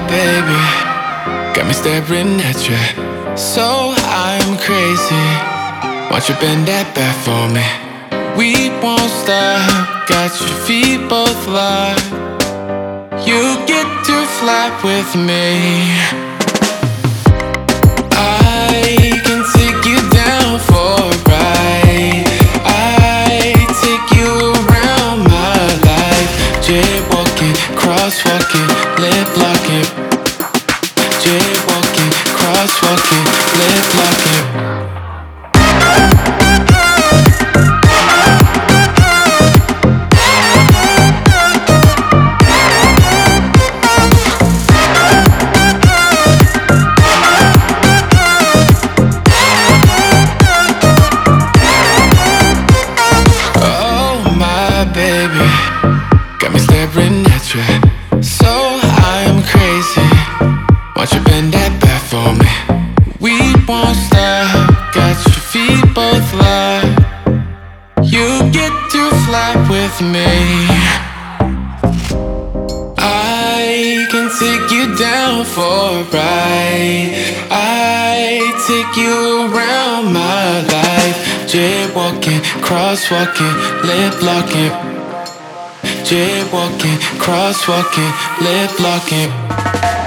baby. Got me staring at you. So I'm crazy. Won't you bend that back for me? We won't stop. Got your feet both locked. You get to flap with me. Baby, got me staring at you. So I'm crazy. Won't you bend that back for me? We won't stop. Got your feet both locked. You get to fly with me. I can take you down for a ride. I take you around my life. Jaywalking, crosswalking, lip locking. Jaywalking, crosswalking, lip locking.